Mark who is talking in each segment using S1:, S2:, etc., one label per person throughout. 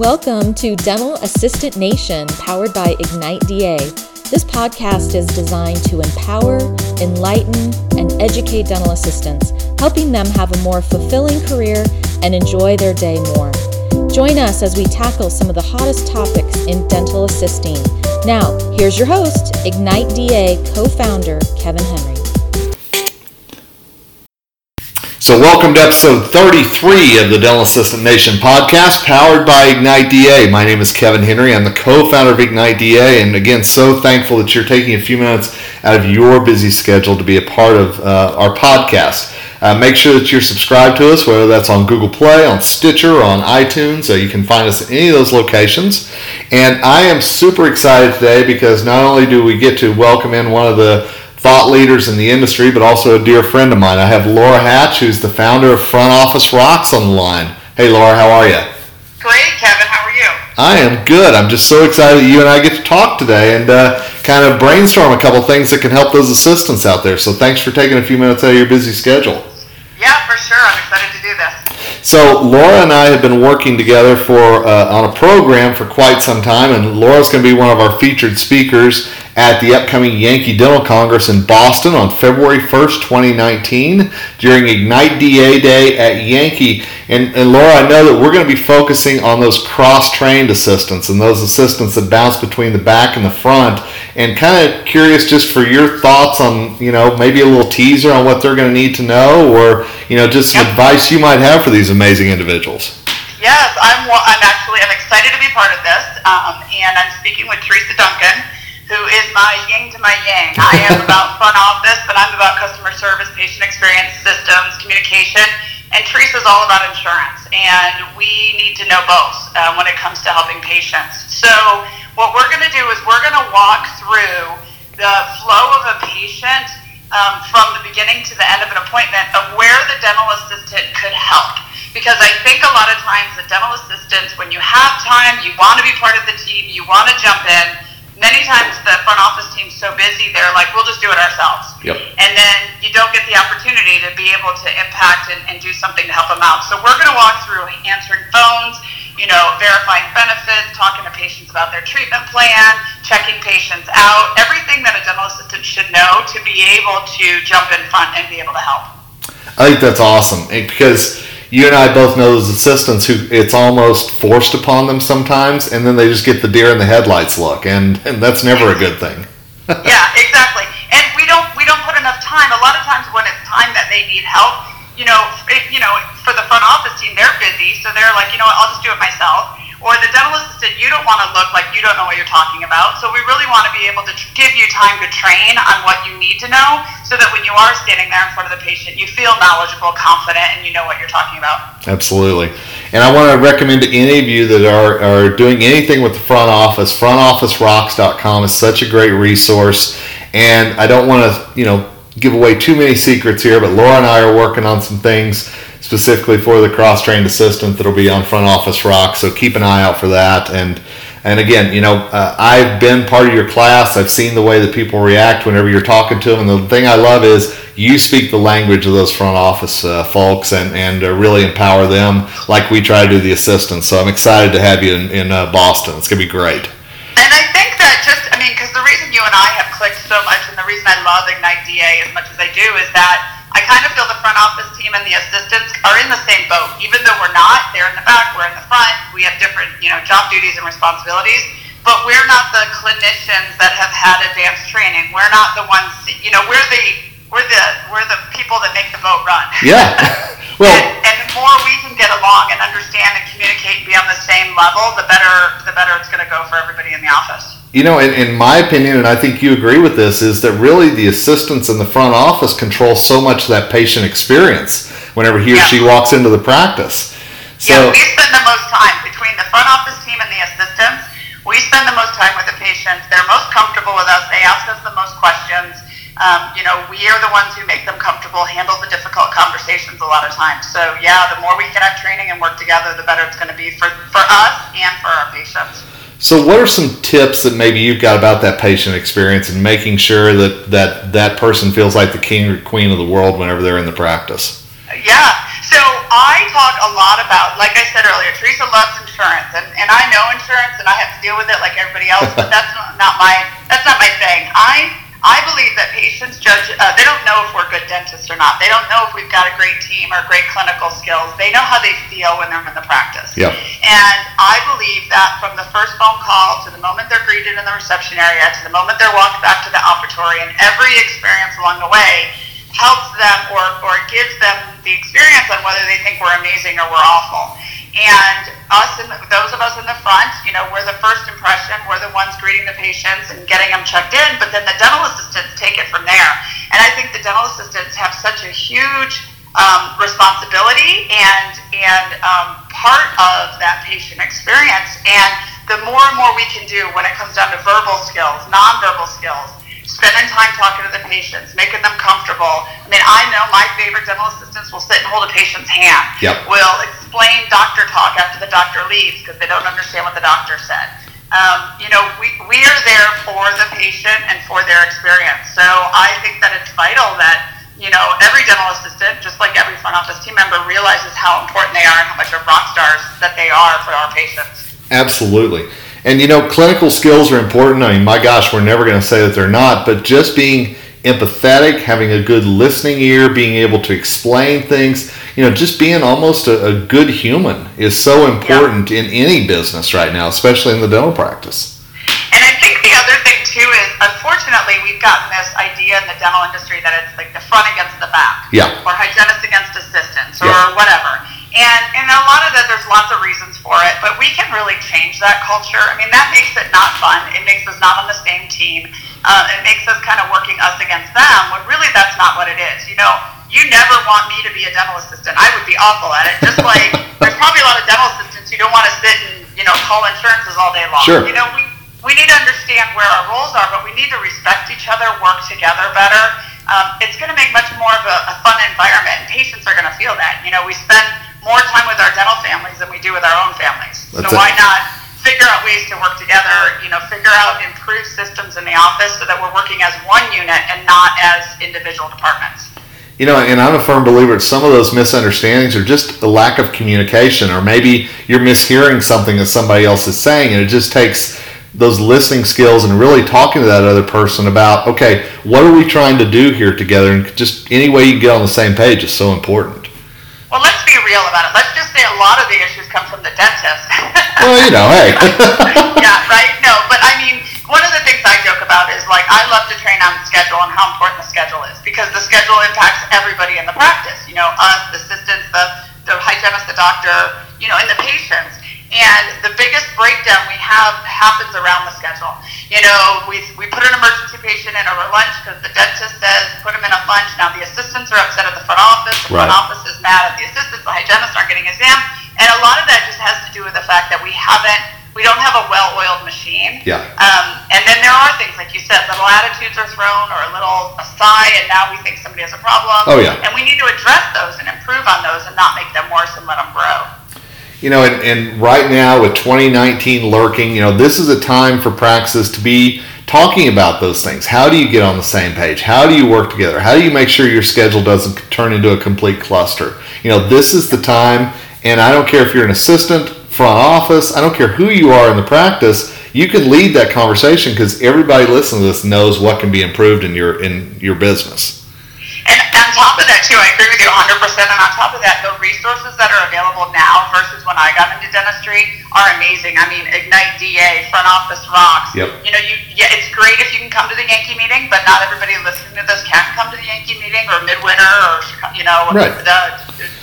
S1: Welcome to Dental Assistant Nation, powered by Ignite DA. This podcast is designed to empower, enlighten, and educate dental assistants, helping them have a more fulfilling career and enjoy their day more. Join us as we tackle some of the hottest topics in dental assisting. Now, here's your host, Ignite DA co founder Kevin Henry.
S2: So, welcome to episode 33 of the Dental Assistant Nation podcast, powered by Ignite DA. My name is Kevin Henry. I'm the co founder of Ignite DA, and again, so thankful that you're taking a few minutes out of your busy schedule to be a part of uh, our podcast. Uh, make sure that you're subscribed to us, whether that's on Google Play, on Stitcher, or on iTunes. So you can find us at any of those locations. And I am super excited today because not only do we get to welcome in one of the thought leaders in the industry, but also a dear friend of mine. I have Laura Hatch, who's the founder of Front Office Rocks on the line. Hey, Laura, how are you?
S3: Great, Kevin. How are you?
S2: I am good. I'm just so excited that you and I get to talk today and uh, kind of brainstorm a couple things that can help those assistants out there. So thanks for taking a few minutes out of your busy schedule.
S3: Yeah, for sure. I'm excited to do this.
S2: So Laura and I have been working together for uh, on a program for quite some time, and Laura's going to be one of our featured speakers at the upcoming Yankee Dental Congress in Boston on February 1st, 2019, during Ignite DA Day at Yankee. And, and Laura, I know that we're going to be focusing on those cross-trained assistants and those assistants that bounce between the back and the front. And kind of curious just for your thoughts on, you know, maybe a little teaser on what they're going to need to know, or you know, just some yep. advice you might have for these amazing individuals.
S3: Yes, I'm. I'm actually. I'm excited to be part of this, um, and I'm speaking with Teresa Duncan who is my yin to my yang. I am about front office, but I'm about customer service, patient experience, systems, communication, and Teresa's all about insurance. And we need to know both um, when it comes to helping patients. So what we're going to do is we're going to walk through the flow of a patient um, from the beginning to the end of an appointment of where the dental assistant could help. Because I think a lot of times the dental assistants, when you have time, you want to be part of the team, you want to jump in, many times the front office team's so busy, they're like, we'll just do it ourselves.
S2: Yep.
S3: And then you don't get the opportunity to be able to impact and, and do something to help them out. So we're going to walk through answering phones, you know, verifying benefits, talking to patients about their treatment plan, checking patients out, everything that a dental assistant should know to be able to jump in front and be able to help.
S2: I think that's awesome eh, because you and I both know those assistants who it's almost forced upon them sometimes, and then they just get the deer in the headlights look, and, and that's never a good thing.
S3: yeah, exactly. And we don't we don't put enough time. A lot of times when it's time that they need help, you know, it, you know, for the front office team, they're busy, so they're like, you know what, I'll just do it myself or the dental assistant, you don't want to look like you don't know what you're talking about. So we really want to be able to give you time to train on what you need to know so that when you are standing there in front of the patient, you feel knowledgeable, confident, and you know what you're talking about.
S2: Absolutely. And I want to recommend to any of you that are, are doing anything with the front office, frontofficerocks.com is such a great resource. And I don't want to, you know, give away too many secrets here, but Laura and I are working on some things specifically for the cross-trained assistant that'll be on front office rock. So keep an eye out for that. And and again, you know, uh, I've been part of your class. I've seen the way that people react whenever you're talking to them. And the thing I love is you speak the language of those front office uh, folks and and uh, really empower them like we try to do the assistants. So I'm excited to have you in, in uh, Boston. It's gonna be great.
S3: And I think that just, I mean, because the reason you and I have clicked so much, and the reason I love Ignite DA as much as I do, is that I kind of feel the front office team and the assistants are in the same boat. Even though we're not, they're in the back, we're in the front. We have different, you know, job duties and responsibilities. But we're not the clinicians that have had advanced training. We're not the ones, you know, we're the we're the we're the people that make the boat run.
S2: Yeah.
S3: Well, and, and the more we can get along and understand and communicate and be on the same level, the better the better it's going to go for everybody in the office
S2: you know, in, in, my opinion, and I think you agree with this, is that really the assistants in the front office control so much of that patient experience whenever he or yeah. she walks into the practice.
S3: So, yeah, we spend the most time between the front office team and the assistants. We spend the most time with the patients. They're most comfortable with us. They ask us the most questions. Um, you know, we are the ones who make them comfortable, handle the difficult conversations a lot of times. So, yeah, the more we can have training and work together, the better it's going to be for, for us and for our patients.
S2: So, what are some tips that maybe you've got about that patient experience and making sure that that, that person feels like the king or queen of the world whenever they're in the practice?
S3: Yeah. So, I talk a lot about, like I said earlier, Teresa loves insurance, and, and I know insurance, and I have to deal with it like everybody else. But that's not, not my that's not my thing. I I believe that patients judge, uh, they don't know if we're good dentists or not. They don't know if we've got a great team or great clinical skills. They know how they feel when they're in the practice.
S2: Yep.
S3: And I believe that from the first phone call to the moment they're greeted in the reception area to the moment they're walked back to the operatory and every experience along the way helps them or, or gives them the experience on whether they think we're amazing or we're awful. And us and those of us in the front, you know, we're the first impression. We're the ones greeting the patients and getting them checked in. But then the dental assistants take it from there. And I think the dental assistants have such a huge um, responsibility and and um, part of that patient experience. And the more and more we can do when it comes down to verbal skills, nonverbal skills, spending time talking to the patients, making them comfortable. I mean, I know my favorite dental assistants will sit and hold a patient's hand.
S2: Yep.
S3: Will explain doctor talk after the doctor leaves because they don't understand what the doctor said. Um, you know, we, we are there for the patient and for their experience. So I think that it's vital that, you know, every dental assistant, just like every front office team member, realizes how important they are and how much of rock stars that they are for our patients.
S2: Absolutely. And you know, clinical skills are important. I mean, my gosh, we're never going to say that they're not, but just being empathetic, having a good listening ear, being able to explain things, you know, just being almost a, a good human is so important yeah. in any business right now, especially in the dental practice.
S3: And I think the other thing too is, unfortunately, we've gotten this idea in the dental industry that it's like the front against the back,
S2: yeah,
S3: or hygienist against assistants, or yeah. whatever. And, and a lot of that, there's lots of reasons for it, but we can really change that culture. I mean, that makes it not fun. It makes us not on the same team. Uh, it makes us kind of working us against them, when really that's not what it is. You know, you never want me to be a dental assistant. I would be awful at it. Just like there's probably a lot of dental assistants who don't want to sit and, you know, call insurances all day long.
S2: Sure.
S3: You know, we, we need to understand where our roles are, but we need to respect each other, work together better. Um, it's going to make much more of a, a fun environment, and patients are going to feel that. You know, we spend more time with our dental families than we do with our own families. That's so why not figure out ways to work together, you know, figure out improved systems in the office so that we're working as one unit and not as individual departments.
S2: You know, and I'm a firm believer that some of those misunderstandings are just a lack of communication, or maybe you're mishearing something that somebody else is saying, and it just takes those listening skills and really talking to that other person about, okay, what are we trying to do here together? And just any way you get on the same page is so important.
S3: Well, let's be real about it. Let's just say a lot of the issues come from the dentist.
S2: well, you know, hey.
S3: yeah, right? No, but I mean, one of the things I joke about is like I love to train on the schedule and how important the schedule is because the schedule impacts everybody in the practice. You know, us, the assistants, the, the hygienist, the doctor, you know, and the patients. And the biggest breakdown we have happens around the schedule. You know, we, we put an emergency patient in over lunch because the dentist says put him in a lunch. Now the assistants are upset at the front office. The
S2: right.
S3: front office is mad at the assistants. The hygienists aren't getting exam. And a lot of that just has to do with the fact that we haven't, we don't have a well-oiled machine.
S2: Yeah.
S3: Um, and then there are things, like you said, little attitudes are thrown or a little sigh, and now we think somebody has a problem.
S2: Oh, yeah.
S3: And we need to address those and improve on those and not make them worse and let them grow
S2: you know, and, and right now with 2019 lurking, you know, this is a time for praxis to be talking about those things. How do you get on the same page? How do you work together? How do you make sure your schedule doesn't turn into a complete cluster? You know, this is the time, and I don't care if you're an assistant, front office, I don't care who you are in the practice, you can lead that conversation because everybody listening to this knows what can be improved in your in your business And
S3: on top of that, too, I agree with you 100%. And on top of that, the resources that are available now versus when I got into dentistry are amazing. I mean, Ignite DA, Front Office Rocks.
S2: Yep.
S3: You know, you yeah, it's great if you can come to the Yankee meeting, but not everybody listening to this can come to the Yankee meeting or Midwinter or you know,
S2: right.
S3: the,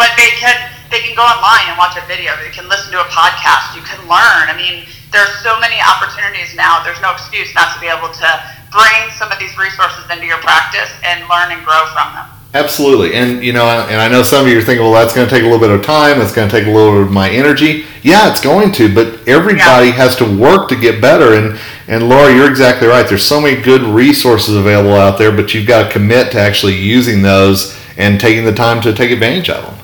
S3: but they can they can go online and watch a video. They can listen to a podcast. You can learn. I mean, there's so many opportunities now. There's no excuse not to be able to bring some of these resources into your practice and learn and grow from them.
S2: Absolutely, and you know, and I know some of you are thinking, well, that's going to take a little bit of time. That's going to take a little bit of my energy. Yeah, it's going to, but everybody yeah. has to work to get better. And and Laura, you're exactly right. There's so many good resources available out there, but you've got to commit to actually using those and taking the time to take advantage of them.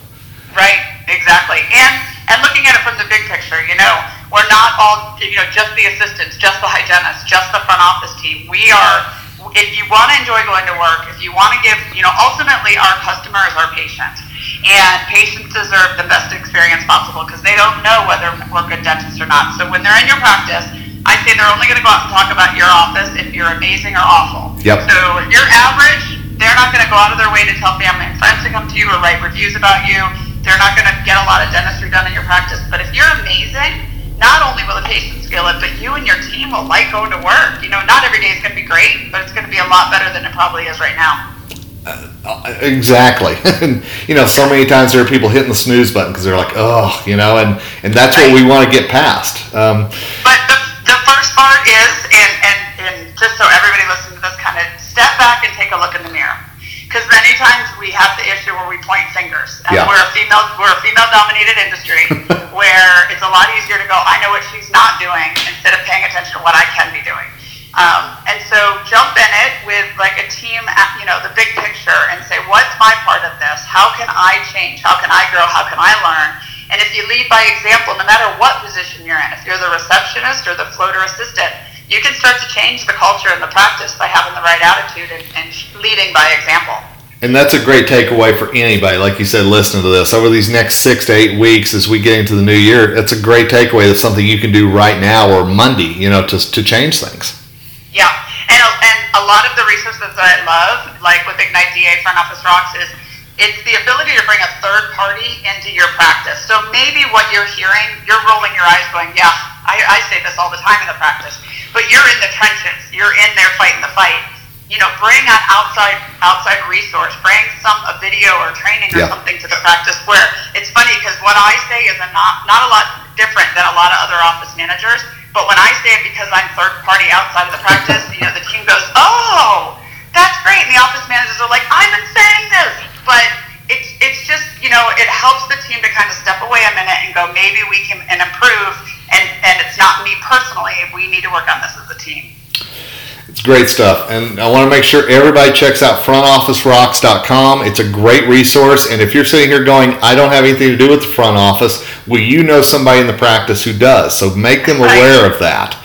S3: Right. Exactly. And and looking at it from the big picture, you know, we're not all, you know, just the assistants, just the hygienists, just the front office team. We are if you want to enjoy going to work, if you want to give, you know, ultimately our customer is our patient. And patients deserve the best experience possible because they don't know whether we're good dentists or not. So when they're in your practice, I say they're only going to go out and talk about your office if you're amazing or awful.
S2: Yep.
S3: So if you're average, they're not going to go out of their way to tell family and friends to come to you or write reviews about you. They're not going to get a lot of dentistry done in your practice. But if you're amazing, not only will the patients feel it, but you and your team will like going to work. You know, not every day is going to be great, but it's going to be a lot better than it probably is right now.
S2: Uh, exactly. and you know, so many times there are people hitting the snooze button because they're like, oh, you know, and and that's what we want to get past. Um,
S3: but the, the first part is, and, and and just so everybody listening to this, kind of step back and take a look in. Because many times we have the issue where we point fingers, and
S2: yeah.
S3: we're a female we're a female dominated industry where it's a lot easier to go, I know what she's not doing, instead of paying attention to what I can be doing. Um, and so jump in it with like a team, you know, the big picture and say, what's my part of this? How can I change? How can I grow? How can I learn? And if you lead by example, no matter what position you're in, if you're the receptionist or the floater assistant, you can start to change the culture and the practice by having the right attitude and, and leading by example.
S2: And that's a great takeaway for anybody, like you said, listening to this over these next six to eight weeks as we get into the new year. That's a great takeaway. That's something you can do right now or Monday, you know, to, to change things.
S3: Yeah, and, and a lot of the resources that I love, like with Ignite DA Front Office Rocks, is it's the ability to bring a third party into your practice. So maybe what you're hearing, you're rolling your eyes going, yeah, I, I say this all the time in the practice, but you're in the trenches. You're in there fighting the fight. You know, bring an outside outside resource. Bring some a video or training or yeah. something to the practice. Where it's funny because what I say is a not not a lot different than a lot of other office managers but when I say it because I'm third party outside of the practice, you know, the team goes, oh, that's great. And the office managers are like, I've been saying this. But it's, it's just, you know, it helps the team to kind of step away a minute and go, maybe we can and improve. And, and it's not me personally. We need to work on this as a team.
S2: It's great stuff. And I want to make sure everybody checks out frontofficerocks.com. It's a great resource. And if you're sitting here going, I don't have anything to do with the front office, well, you know somebody in the practice who does. So make them aware of that.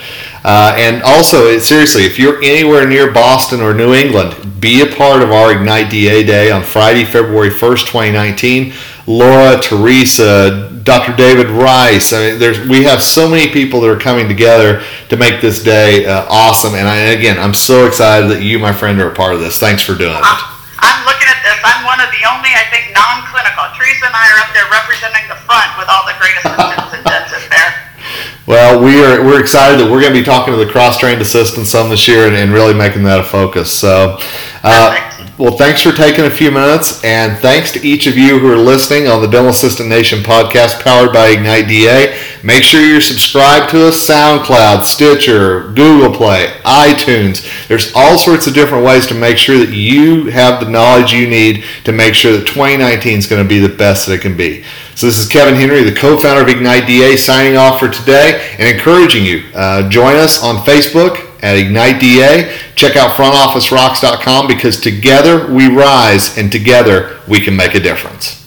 S2: Uh, and also, seriously, if you're anywhere near Boston or New England, be a part of our Ignite DA Day on Friday, February 1st, 2019. Laura, Teresa, Dr. David Rice. I mean, there's we have so many people that are coming together to make this day uh, awesome. And I, again, I'm so excited that you, my friend, are a part of this. Thanks for doing it.
S3: I'm looking at this. I'm one of the only, I think, non-clinical. Teresa and I are up there representing the front with all the great assistants and dentists there.
S2: Well, we are we're excited that we're going to be talking to the cross-trained assistants some this year and, and really making that a focus. So, uh, well, thanks for taking a few minutes, and thanks to each of you who are listening on the Dental Assistant Nation podcast powered by Ignite DA. Make sure you're subscribed to us SoundCloud, Stitcher, Google Play, iTunes. There's all sorts of different ways to make sure that you have the knowledge you need to make sure that 2019 is going to be the best that it can be. So this is Kevin Henry, the co-founder of Ignite DA, signing off for today and encouraging you. Uh, join us on Facebook at Ignite DA. Check out frontofficerocks.com because together we rise and together we can make a difference.